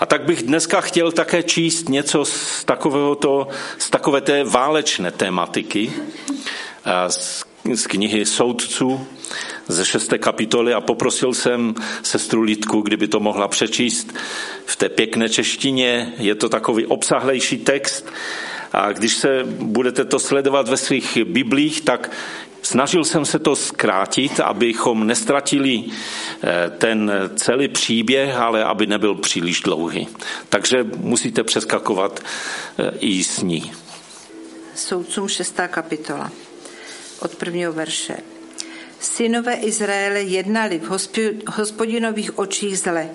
A tak bych dneska chtěl také číst něco z, to, z takové té válečné tématiky, z, z knihy Soudců ze šesté kapitoly a poprosil jsem sestru Lidku, kdyby to mohla přečíst v té pěkné češtině. Je to takový obsahlejší text a když se budete to sledovat ve svých biblích, tak Snažil jsem se to zkrátit, abychom nestratili eh, ten celý příběh, ale aby nebyl příliš dlouhý. Takže musíte přeskakovat eh, i s ní. Soudcům 6. kapitola od prvního verše. Synové Izraele jednali v hospodinových očích zle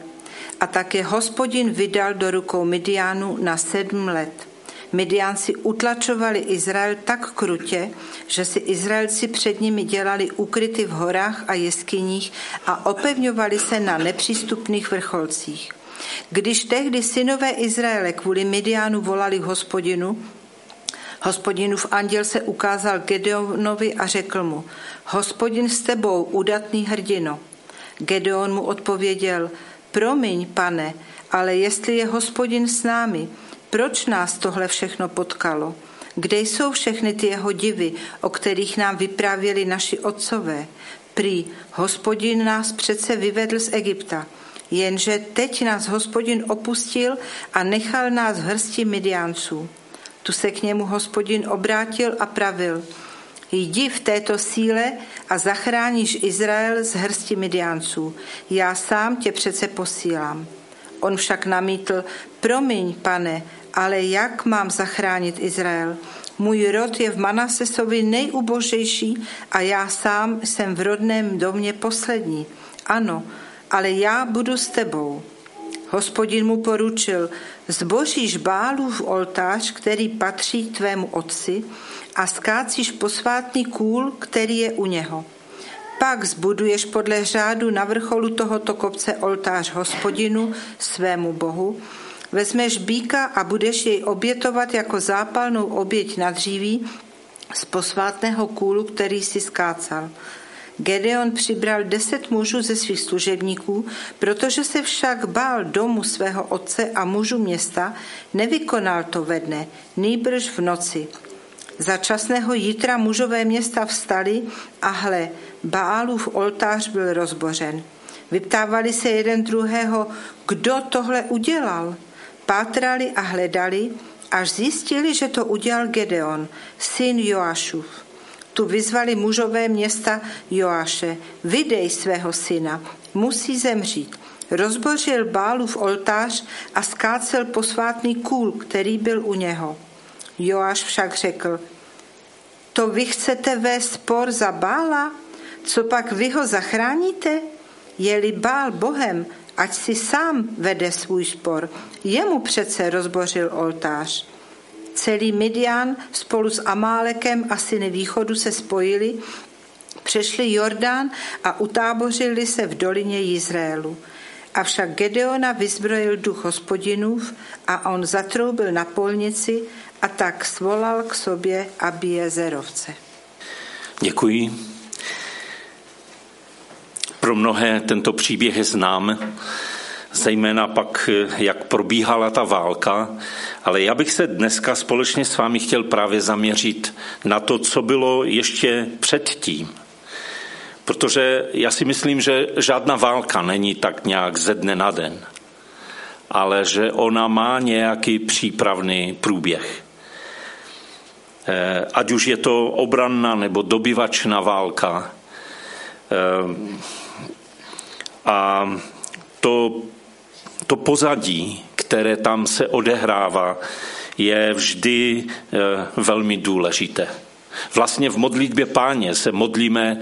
a také hospodin vydal do rukou Midianu na sedm let. Midianci utlačovali Izrael tak krutě, že si Izraelci před nimi dělali ukryty v horách a jeskyních a opevňovali se na nepřístupných vrcholcích. Když tehdy synové Izraele kvůli Midianu volali hospodinu, Hospodinův anděl se ukázal Gedeonovi a řekl mu, hospodin s tebou, udatný hrdino. Gedeon mu odpověděl, promiň, pane, ale jestli je hospodin s námi, proč nás tohle všechno potkalo? Kde jsou všechny ty jeho divy, o kterých nám vyprávěli naši otcové? Prý, hospodin nás přece vyvedl z Egypta, jenže teď nás hospodin opustil a nechal nás v hrsti Midianců. Tu se k němu hospodin obrátil a pravil, jdi v této síle a zachráníš Izrael z hrsti Midianců. Já sám tě přece posílám. On však namítl, promiň, pane, ale jak mám zachránit Izrael? Můj rod je v Manasesovi nejubožejší a já sám jsem v rodném domě poslední. Ano, ale já budu s tebou. Hospodin mu poručil, zboříš Bálův oltář, který patří tvému otci a skácíš posvátný kůl, který je u něho. Pak zbuduješ podle řádu na vrcholu tohoto kopce oltář hospodinu, svému bohu, vezmeš býka a budeš jej obětovat jako zápalnou oběť na dříví z posvátného kůlu, který si skácal. Gedeon přibral deset mužů ze svých služebníků, protože se však bál domu svého otce a mužů města, nevykonal to ve dne, nýbrž v noci. Za časného jítra mužové města vstali a hle, Baálův oltář byl rozbořen. Vyptávali se jeden druhého, kdo tohle udělal. Pátrali a hledali, až zjistili, že to udělal Gedeon, syn Joášův. Tu vyzvali mužové města Joáše, vydej svého syna, musí zemřít. Rozbořil Bálův oltář a skácel posvátný kůl, který byl u něho. Joáš však řekl, to vy chcete vést spor za Bála? Co pak vy ho zachráníte? Je-li Bál Bohem, ať si sám vede svůj spor. Jemu přece rozbořil oltář. Celý Midian spolu s Amálekem a syny východu se spojili, přešli Jordán a utábořili se v dolině Izraelu. Avšak Gedeona vyzbrojil duch hospodinův a on zatroubil na polnici a tak svolal k sobě Abiezerovce. Děkuji. Pro mnohé tento příběh je znám, zejména pak, jak probíhala ta válka, ale já bych se dneska společně s vámi chtěl právě zaměřit na to, co bylo ještě předtím. Protože já si myslím, že žádná válka není tak nějak ze dne na den, ale že ona má nějaký přípravný průběh. Eh, ať už je to obranná nebo dobyvačná válka, eh, a to, to pozadí, které tam se odehrává, je vždy eh, velmi důležité. Vlastně v modlitbě páně se modlíme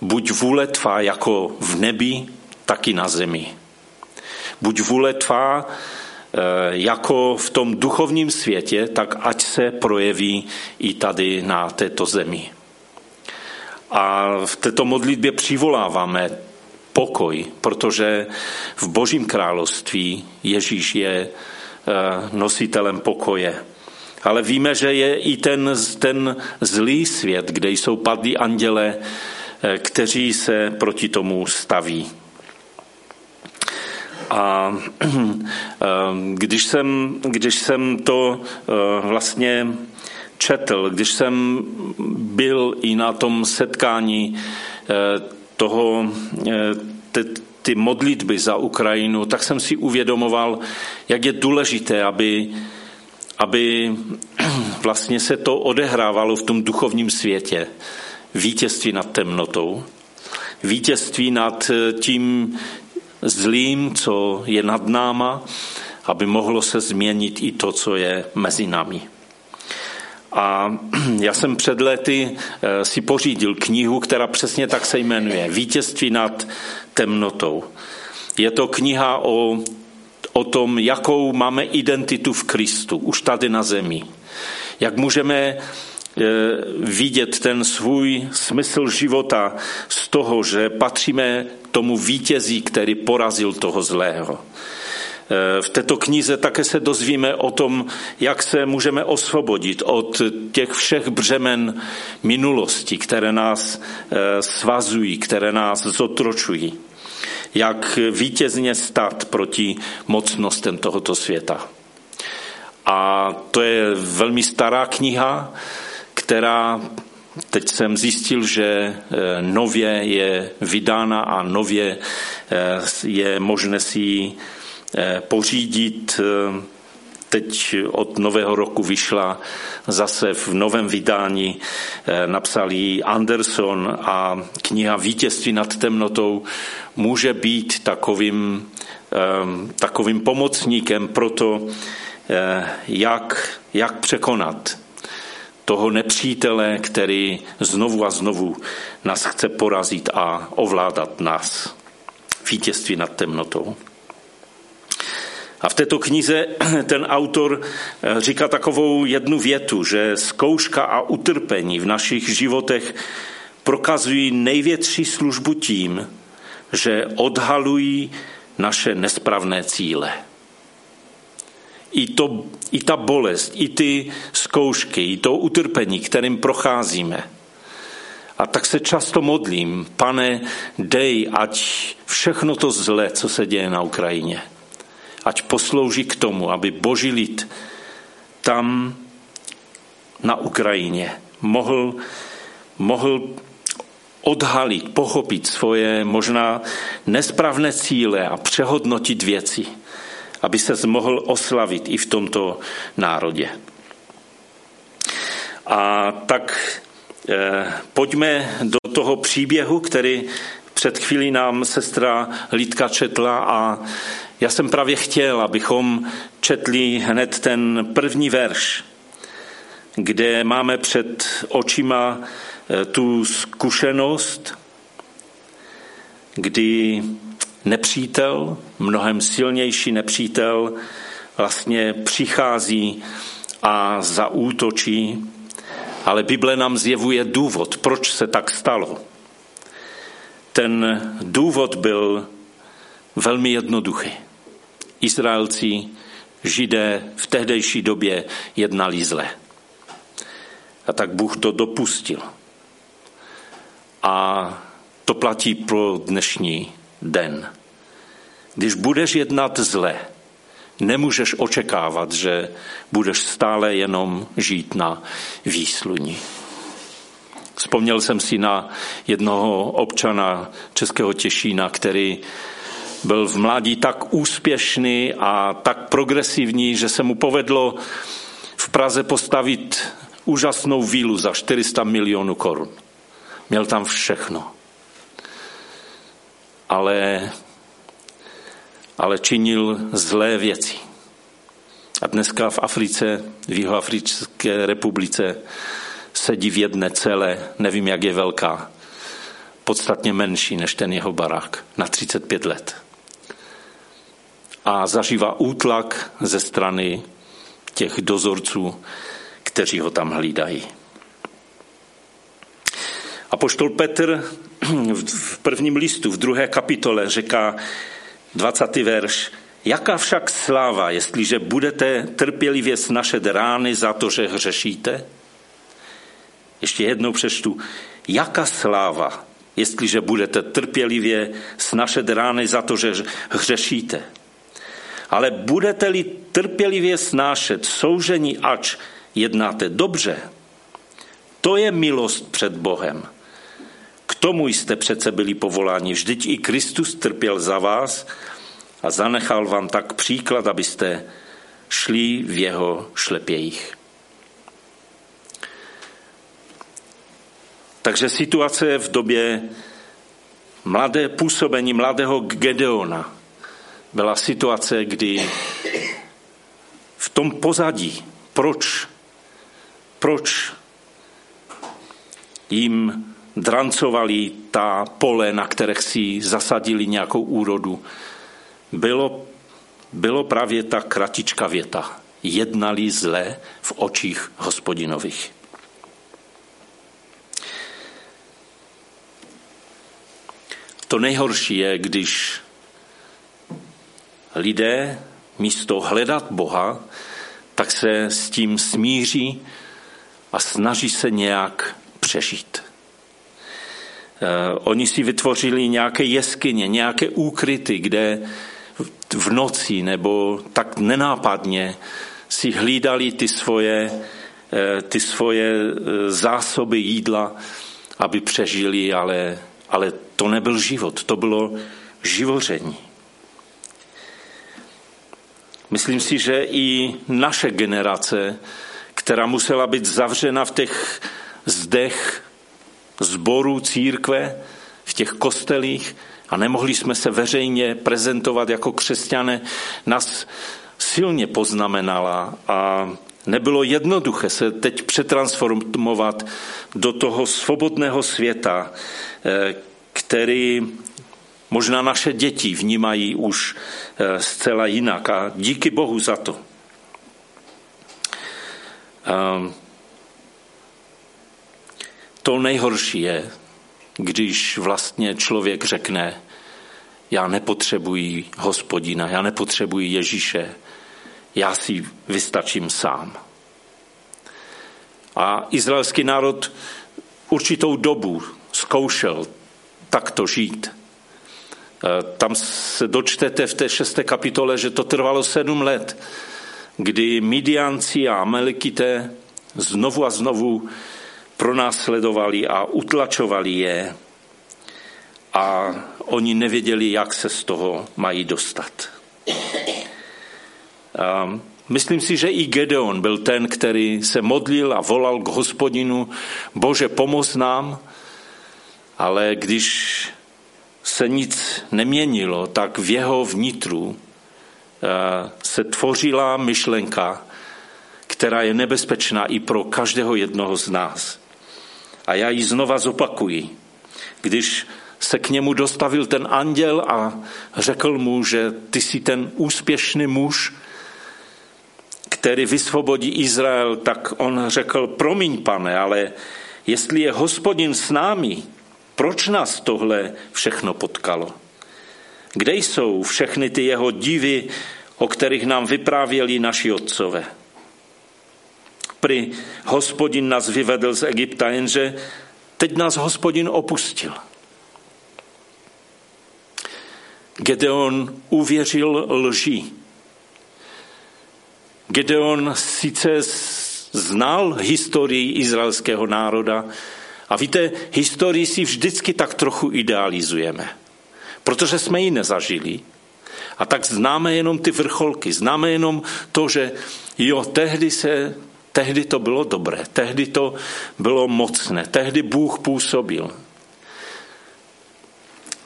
buď vůle tvá jako v nebi, tak i na zemi. Buď vůle tvá eh, jako v tom duchovním světě, tak ať se projeví i tady na této zemi. A v této modlitbě přivoláváme pokoj, protože v Božím království Ježíš je eh, nositelem pokoje. Ale víme, že je i ten, ten zlý svět, kde jsou padlí anděle, eh, kteří se proti tomu staví. A když jsem, když jsem to vlastně četl, když jsem byl i na tom setkání toho, ty, ty modlitby za Ukrajinu, tak jsem si uvědomoval, jak je důležité, aby, aby vlastně se to odehrávalo v tom duchovním světě. Vítězství nad temnotou, vítězství nad tím zlým, co je nad náma, aby mohlo se změnit i to, co je mezi námi. A já jsem před lety eh, si pořídil knihu, která přesně tak se jmenuje Vítězství nad temnotou. Je to kniha o, o tom, jakou máme identitu v Kristu, už tady na zemi. Jak můžeme eh, vidět ten svůj smysl života z toho, že patříme tomu vítězí, který porazil toho zlého. Eh, v této knize také se dozvíme o tom, jak se můžeme osvobodit od těch všech břemen minulosti, které nás eh, svazují, které nás zotročují. Jak vítězně stát proti mocnostem tohoto světa. A to je velmi stará kniha, která teď jsem zjistil, že eh, nově je vydána a nově je možné si ji Eh, pořídit. Eh, teď od nového roku vyšla zase v novém vydání, eh, napsal ji Anderson a kniha Vítězství nad temnotou může být takovým, takovým pomocníkem pro to, jak, jak překonat toho nepřítele, který znovu a znovu nás chce porazit a ovládat nás. Vítězství nad temnotou. A v této knize ten autor eh, říká takovou jednu větu, že zkouška a utrpení v našich životech prokazují největší službu tím, že odhalují naše nespravné cíle. I, to, I ta bolest, i ty zkoušky, i to utrpení, kterým procházíme. A tak se často modlím, pane, dej, ať všechno to zlé, co se děje na Ukrajině, ať poslouží k tomu, aby boží lid tam na Ukrajině mohl, mohl odhalit, pochopit svoje možná nesprávné cíle a přehodnotit věci, aby se mohl oslavit i v tomto národě. A tak eh, pojďme do toho příběhu, který před chvílí nám sestra Lidka četla a já jsem právě chtěl, abychom četli hned ten první verš, kde máme před očima eh, tu zkušenost, kdy nepřítel, mnohem silnější nepřítel, vlastně přichází a zaútočí, ale Bible nám zjevuje důvod, proč se tak stalo. Ten důvod byl velmi jednoduchý. Izraelci, židé v tehdejší době jednali zle. A tak Bůh to dopustil. A to platí pro dnešní den. Když budeš jednat zle, nemůžeš očekávat, že budeš stále jenom žít na výsluní. Vzpomněl jsem si na jednoho občana Českého Těšína, který byl v mládí tak úspěšný a tak progresivní, že se mu povedlo v Praze postavit úžasnou vílu za 400 milionů korun. Měl tam všechno. Ale, ale činil zlé věci. A dneska v Africe, v Jihoafrické republice, sedí v jedné celé, nevím, jak je velká, podstatně menší než ten jeho barák, na 35 let a zažívá útlak ze strany těch dozorců, kteří ho tam hlídají. A poštol Petr v prvním listu, v druhé kapitole, říká 20. verš, Jaká však sláva, jestliže budete trpělivě snašet rány za to, že hřešíte? Ještě jednou přečtu. Jaká sláva, jestliže budete trpělivě snašet rány za to, že hřešíte? Ale budete-li trpělivě snášet soužení, ač jednáte dobře, to je milost před Bohem. K tomu jste přece byli povoláni. Vždyť i Kristus trpěl za vás a zanechal vám tak příklad, abyste šli v jeho šlepějích. Takže situace v době mladé působení mladého Gedeona byla situace, kdy v tom pozadí, proč, proč jim drancovali ta pole, na kterých si zasadili nějakou úrodu, bylo, bylo právě ta kratička věta. Jednali zle v očích hospodinových. To nejhorší je, když lidé místo hledat Boha, tak se s tím smíří a snaží se nějak přežít. Eh, oni si vytvořili nějaké jeskyně, nějaké úkryty, kde v noci nebo tak nenápadně si hlídali ty svoje, eh, ty svoje eh, zásoby jídla, aby přežili, ale, ale to nebyl život, to bylo živoření. Myslím si, že i naše generace, která musela být zavřena v těch zdech zborů církve, v těch kostelích a nemohli jsme se veřejně prezentovat jako křesťané, nás silně poznamenala a nebylo jednoduché se teď přetransformovat do toho svobodného světa, eh, který možná naše děti vnímají už eh, zcela jinak a díky Bohu za to. Ehm, to nejhorší je, když vlastně člověk řekne, já nepotřebuji hospodina, já nepotřebuji Ježíše, já si vystačím sám. A izraelský národ určitou dobu zkoušel takto žít. Tam se dočtete v té šesté kapitole, že to trvalo sedm let, kdy Midianci a Amelikité znovu a znovu pronásledovali a utlačovali je a oni nevěděli, jak se z toho mají dostat. A myslím si, že i Gedeon byl ten, který se modlil a volal k hospodinu, Bože, pomoz nám, ale když se nic neměnilo, tak v jeho vnitru se tvořila myšlenka, která je nebezpečná i pro každého jednoho z nás. A já ji znova zopakuji. Když se k němu dostavil ten anděl a řekl mu, že ty jsi ten úspěšný muž, který vysvobodí Izrael, tak on řekl, promiň pane, ale jestli je hospodin s námi, proč nás tohle všechno potkalo? Kde jsou všechny ty jeho divy, o kterých nám vyprávěli naši otcové? Pri hospodin nás vyvedl z Egypta, jenže teď nás hospodin opustil. Gedeon uvěřil lži. Gedeon sice znal historii izraelského národa a víte, historii si vždycky tak trochu idealizujeme, protože jsme ji nezažili. A tak známe jenom ty vrcholky, známe jenom to, že jo, tehdy se Tehdy to bylo dobré, tehdy to bylo mocné, tehdy Bůh působil.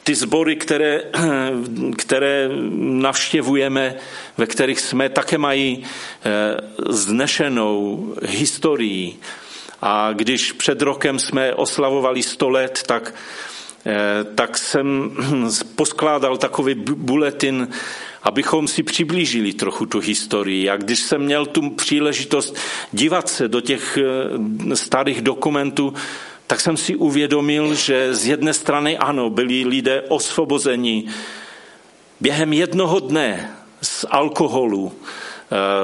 Ty sbory, které, které navštěvujeme, ve kterých jsme, také mají eh, znešenou historii. A když před rokem jsme oslavovali 100 let, tak, eh, tak jsem poskládal takový buletin abychom si přiblížili trochu tu historii. A když jsem měl tu příležitost dívat se do těch eh, starých dokumentů, tak jsem si uvědomil, že z jedné strany ano, byli lidé osvobozeni během jednoho dne z alkoholu,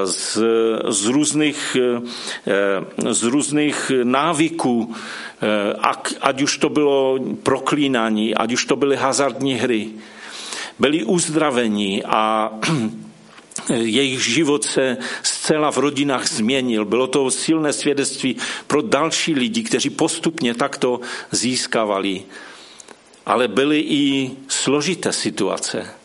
z, z, různých, eh, z různých návyků, ať už to bylo proklínání, ať už to byly hazardní hry byli uzdraveni a jejich život se zcela v rodinách změnil. Bylo to silné svědectví pro další lidi, kteří postupně takto získávali. Ale byly i složité situace.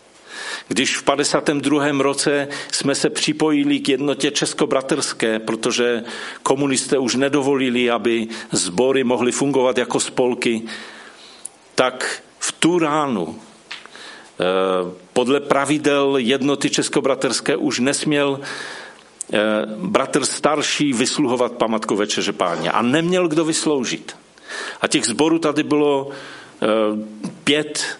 Když v 52. roce jsme se připojili k jednotě českobratrské, protože komunisté už nedovolili, aby sbory mohly fungovat jako spolky, tak v tu ránu eh, podle pravidel jednoty českobratrské už nesměl eh, bratr starší vysluhovat památku večeře páně a neměl kdo vysloužit. A těch zborů tady bylo eh, pět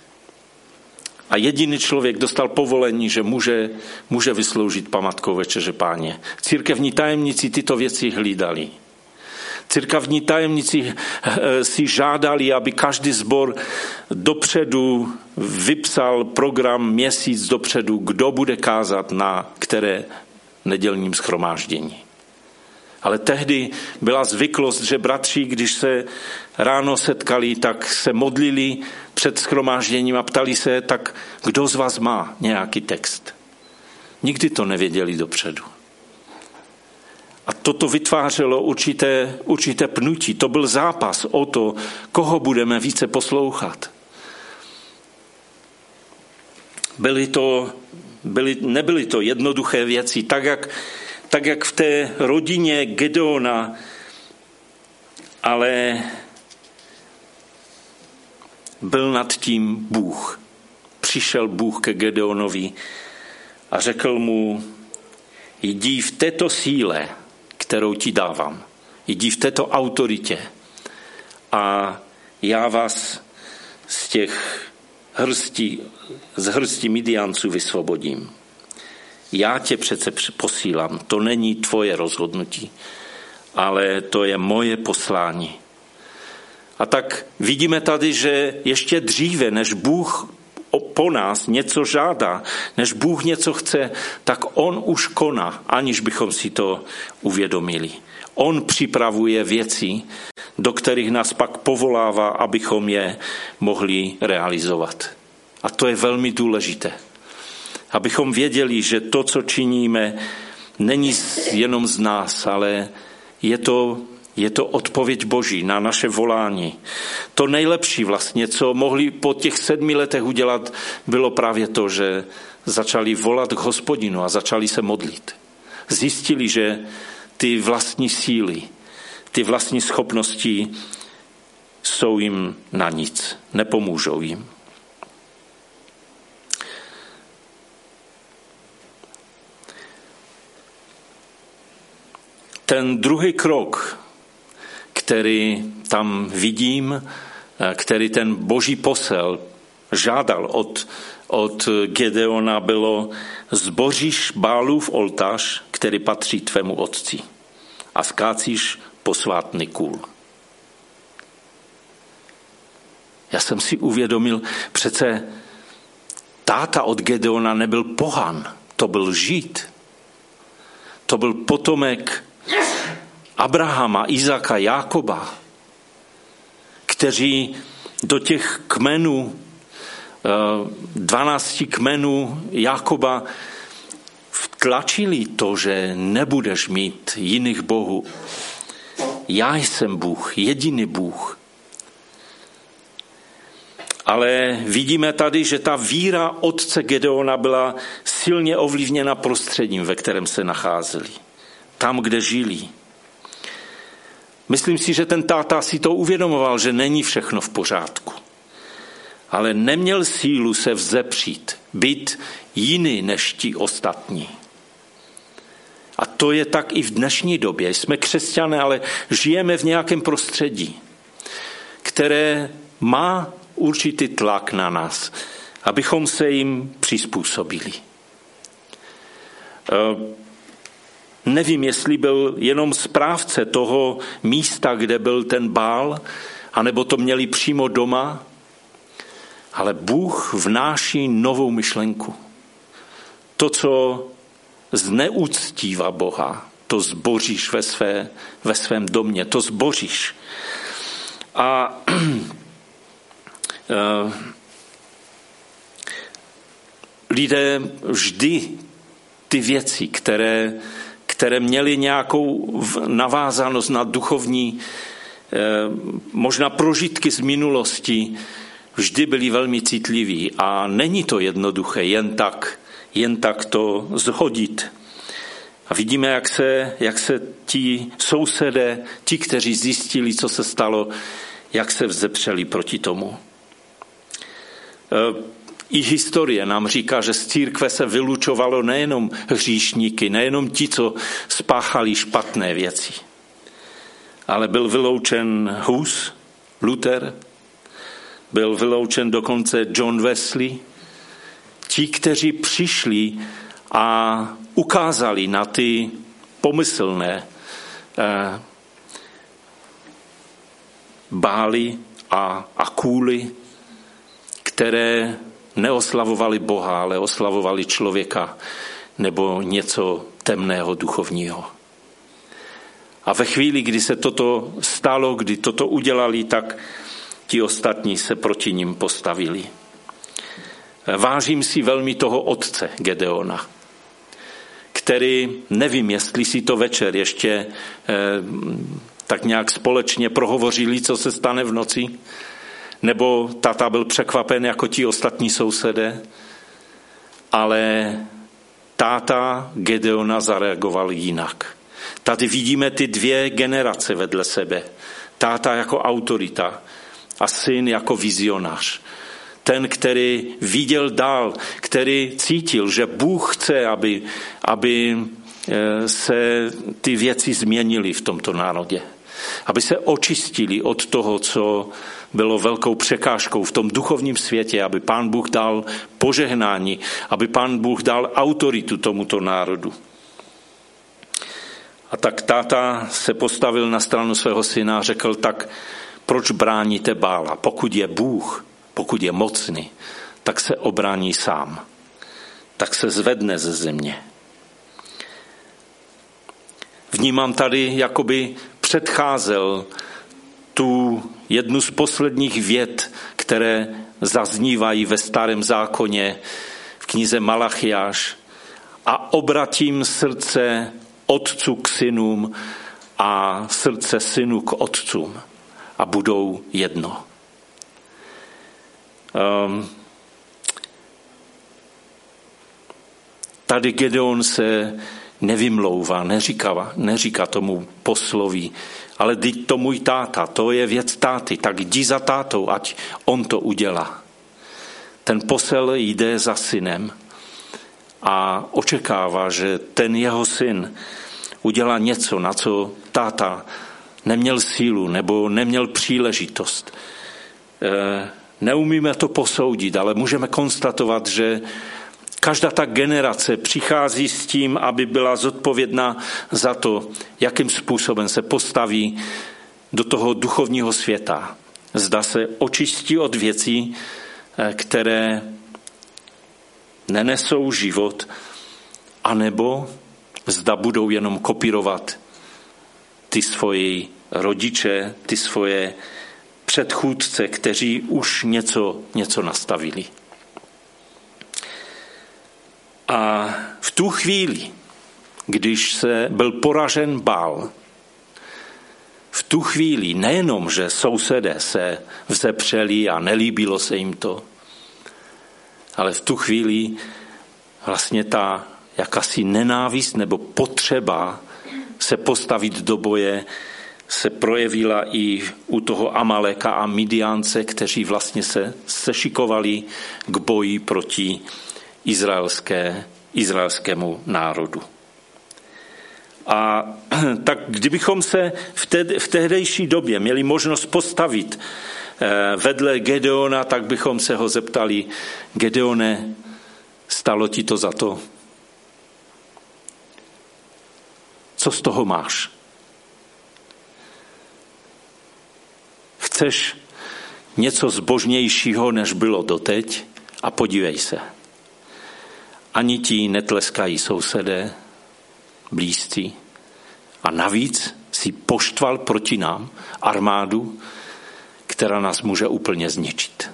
a jediný člověk dostal povolení, že může, může vysloužit památkou večeře páně. Církevní tajemníci tyto věci hlídali. Církevní tajemníci eh, si žádali, aby každý zbor dopředu vypsal program měsíc dopředu, kdo bude kázat na které nedělním schromáždění. Ale tehdy byla zvyklost, že bratři, když se ráno setkali, tak se modlili před schromážděním a ptali se, tak kdo z vás má nějaký text. Nikdy to nevěděli dopředu. A toto vytvářelo určité, určité pnutí. To byl zápas o to, koho budeme více poslouchat. Byly to, byly, nebyly to jednoduché věci, tak jak, tak jak v té rodině Gedeona, ale byl nad tím Bůh. Přišel Bůh ke Gedeonovi a řekl mu, jdi v této síle, kterou ti dávám. Jdi v této autoritě a já vás z těch hrstí, z hrstí Midianců vysvobodím. Já tě přece posílám, to není tvoje rozhodnutí, ale to je moje poslání. A tak vidíme tady, že ještě dříve, než Bůh po nás něco žádá, než Bůh něco chce, tak On už koná, aniž bychom si to uvědomili. On připravuje věci, do kterých nás pak povolává, abychom je mohli realizovat. A to je velmi důležité. Abychom věděli, že to, co činíme, není jenom z nás, ale je to je to odpověď Boží na naše volání. To nejlepší vlastně, co mohli po těch sedmi letech udělat, bylo právě to, že začali volat k hospodinu a začali se modlit. Zjistili, že ty vlastní síly, ty vlastní schopnosti jsou jim na nic, nepomůžou jim. Ten druhý krok který tam vidím, eh, který ten boží posel žádal od, od Gedeona, bylo zboříš Bálův oltář, který patří tvému otci a skácíš posvátný kůl. Já jsem si uvědomil, přece táta od Gedeona nebyl pohan, to byl žít. To byl potomek Abrahama, Izaka, Jákoba, kteří do těch kmenů, 12 eh, kmenů Jákoba vtlačili to, že nebudeš mít jiných bohů. Já jsem Bůh, jediný Bůh. Ale vidíme tady, že ta víra otce Gedeona byla silně ovlivněna prostředím, ve kterém se nacházeli. Tam, kde žili. Myslím si, že ten táta si to uvědomoval, že není všechno v pořádku. Ale neměl sílu se vzepřít, být jiný než ti ostatní. A to je tak i v dnešní době. Jsme křesťané, ale žijeme v nějakém prostředí, které má určitý tlak na nás, abychom se jim přizpůsobili. Nevím, jestli byl jenom správce toho místa, kde byl ten bál, anebo to měli přímo doma, ale Bůh vnáší novou myšlenku. To, co zneuctívá Boha, to zboříš ve, své, ve svém domě, to zboříš. A lidé vždy ty věci, které, které měly nějakou navázanost na duchovní, eh, možná prožitky z minulosti, vždy byli velmi citliví a není to jednoduché jen tak, jen tak to zhodit. A vidíme, jak se, jak se ti sousedé, ti, kteří zjistili, co se stalo, jak se vzepřeli proti tomu. I historie nám říká, že z církve se vylučovalo nejenom hříšníky, nejenom ti, co spáchali špatné věci, ale byl vyloučen Hus, Luther, byl vyloučen dokonce John Wesley, ti, kteří přišli a ukázali na ty pomyslné eh, bály a, a kůly, které neoslavovali Boha, ale oslavovali člověka nebo něco temného duchovního. A ve chvíli, kdy se toto stalo, kdy toto udělali, tak ti ostatní se proti ním postavili. Vážím si velmi toho otce Gedeona, který, nevím, jestli si to večer ještě eh, tak nějak společně prohovořili, co se stane v noci, nebo tata byl překvapen jako ti ostatní sousedé, ale táta Gedeona zareagoval jinak. Tady vidíme ty dvě generace vedle sebe. Táta jako autorita a syn jako vizionář ten, který viděl dál, který cítil, že Bůh chce, aby, aby eh, se ty věci změnily v tomto národě. Aby se očistili od toho, co bylo velkou překážkou v tom duchovním světě, aby pán Bůh dal požehnání, aby pán Bůh dal autoritu tomuto národu. A tak táta se postavil na stranu svého syna a řekl, tak proč bráníte bála? Pokud je Bůh, pokud je mocný, tak se obrání sám. Tak se zvedne ze země. Vnímám tady, jakoby předcházel tu jednu z posledních věd, které zaznívají ve starém zákoně v knize Malachiáš a obratím srdce otců k synům a srdce synů k otcům a budou jedno. Um, tady Gedeon se nevymlouvá, neříká, neříká tomu posloví, ale teď to můj táta, to je věc táty, tak jdi za tátou, ať on to udělá. Ten posel jde za synem a očekává, že ten jeho syn udělá něco, na co táta neměl sílu nebo neměl příležitost. Eh, Neumíme to posoudit, ale můžeme konstatovat, že každá ta generace přichází s tím, aby byla zodpovědná za to, jakým způsobem se postaví do toho duchovního světa. Zda se očistí od věcí, eh, které nenesou život, anebo zda budou jenom kopírovat ty svoje rodiče, ty svoje předchůdce, kteří už něco, něco nastavili. A v tu chvíli, když se byl poražen bál, v tu chvíli nejenom, že sousedé se vzepřeli a nelíbilo se jim to, ale v tu chvíli vlastně ta jakási nenávist nebo potřeba se postavit do boje se projevila i u toho Amaleka a Midiance, kteří vlastně se sešikovali k boji proti izraelské, izraelskému národu. A tak kdybychom se v, te, v tehdejší době měli možnost postavit eh, vedle Gedeona, tak bychom se ho zeptali, Gedeone, stalo ti to za to? Co z toho máš? Chceš něco zbožnějšího, než bylo doteď? A podívej se. Ani ti netleskají sousedé, blízcí. A navíc si poštval proti nám armádu, která nás může úplně zničit.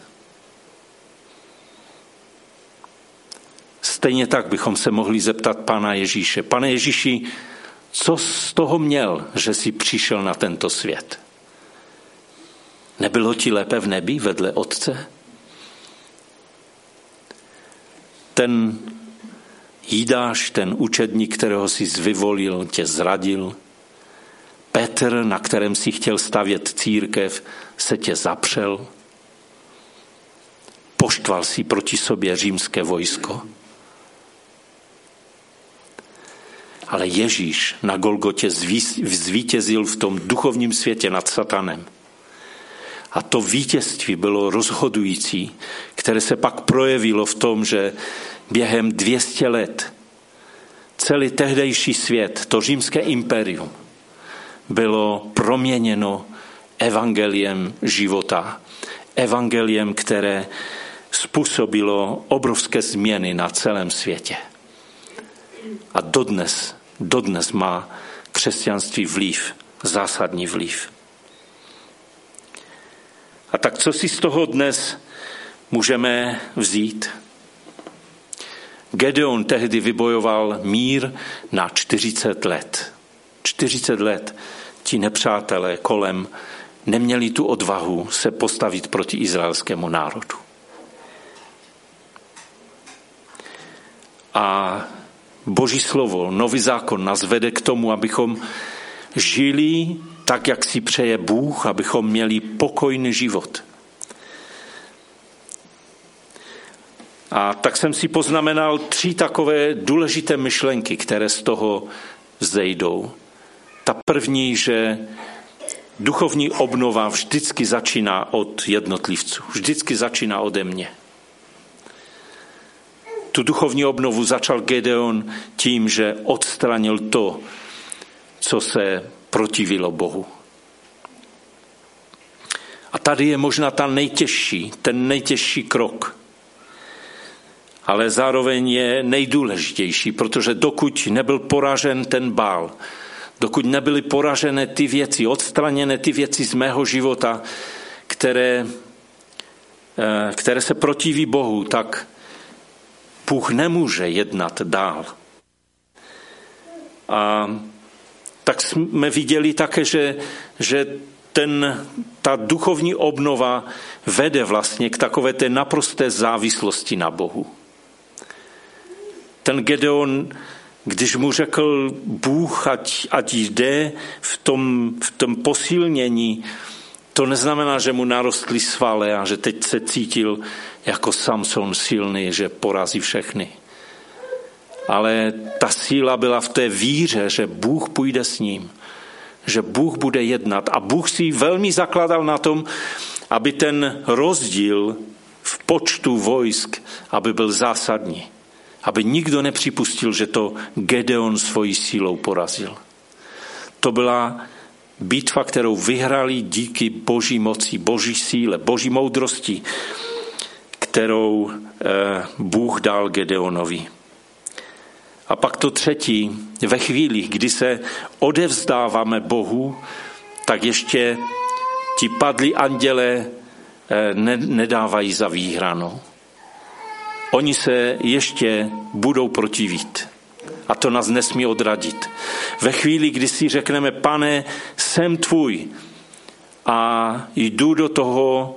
stejně tak bychom se mohli zeptat Pana Ježíše. Pane Ježíši, co z toho měl, že jsi přišel na tento svět? Nebylo ti lépe v nebi vedle Otce? Ten Jídáš, ten učedník, kterého jsi zvyvolil, tě zradil. Petr, na kterém si chtěl stavět církev, se tě zapřel. Poštval si proti sobě římské vojsko. Ale Ježíš na Golgotě zvítězil v tom duchovním světě nad satanem. A to vítězství bylo rozhodující, které se pak projevilo v tom, že během 200 let celý tehdejší svět, to římské imperium, bylo proměněno evangeliem života. Evangeliem, které způsobilo obrovské změny na celém světě. A dodnes, dodnes má křesťanství vliv, zásadní vliv. A tak co si z toho dnes můžeme vzít? Gedeon tehdy vybojoval mír na 40 let. 40 let ti nepřátelé kolem neměli tu odvahu se postavit proti izraelskému národu. A Boží slovo, nový zákon nás vede k tomu, abychom žili tak, jak si přeje Bůh, abychom měli pokojný život. A tak jsem si poznamenal tři takové důležité myšlenky, které z toho vzejdou. Ta první, že duchovní obnova vždycky začíná od jednotlivců, vždycky začíná ode mě. Tu duchovní obnovu začal Gedeon tím, že odstranil to, co se protivilo Bohu. A tady je možná ta nejtěžší, ten nejtěžší krok – ale zároveň je nejdůležitější, protože dokud nebyl poražen ten bál, dokud nebyly poražené ty věci, odstraněné ty věci z mého života, které, eh, které se protiví Bohu, tak Bůh nemůže jednat dál. A tak jsme viděli také, že, že ten, ta duchovní obnova vede vlastně k takové té naprosté závislosti na Bohu ten Gedeon, když mu řekl Bůh, ať, ať jde v tom, v tom posílnění, to neznamená, že mu narostly svaly a že teď se cítil jako Samson silný, že porazí všechny. Ale ta síla byla v té víře, že Bůh půjde s ním, že Bůh bude jednat. A Bůh si velmi zakladal na tom, aby ten rozdíl v počtu vojsk, aby byl zásadní aby nikdo nepřipustil, že to Gedeon svojí sílou porazil. To byla bitva, kterou vyhrali díky boží moci, boží síle, boží moudrosti, kterou eh, Bůh dal Gedeonovi. A pak to třetí, ve chvíli, kdy se odevzdáváme Bohu, tak ještě ti padli anděle eh, nedávají za výhranou oni se ještě budou protivit. A to nás nesmí odradit. Ve chvíli, kdy si řekneme, pane, jsem tvůj a jdu do toho,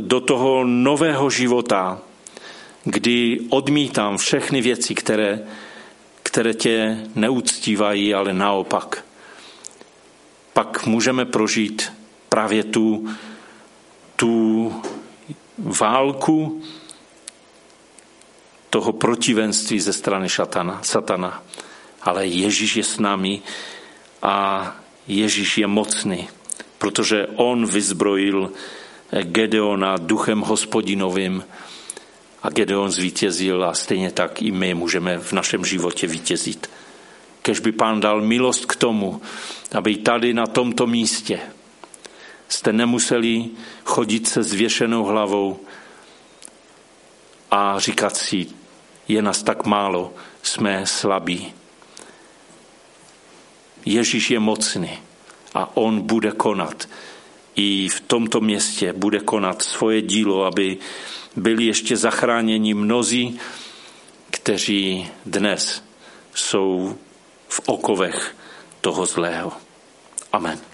do toho nového života, kdy odmítám všechny věci, které, které tě neúctívají, ale naopak. Pak můžeme prožít právě tu, tu válku, toho protivenství ze strany šatana, satana. Ale Ježíš je s námi a Ježíš je mocný, protože on vyzbrojil Gedeona duchem hospodinovým a Gedeon zvítězil a stejně tak i my můžeme v našem životě vítězit. Kež by pán dal milost k tomu, aby tady na tomto místě jste nemuseli chodit se zvěšenou hlavou a říkat si, je nás tak málo, jsme slabí. Ježíš je mocný a on bude konat. I v tomto městě bude konat svoje dílo, aby byli ještě zachráněni mnozí, kteří dnes jsou v okovech toho zlého. Amen.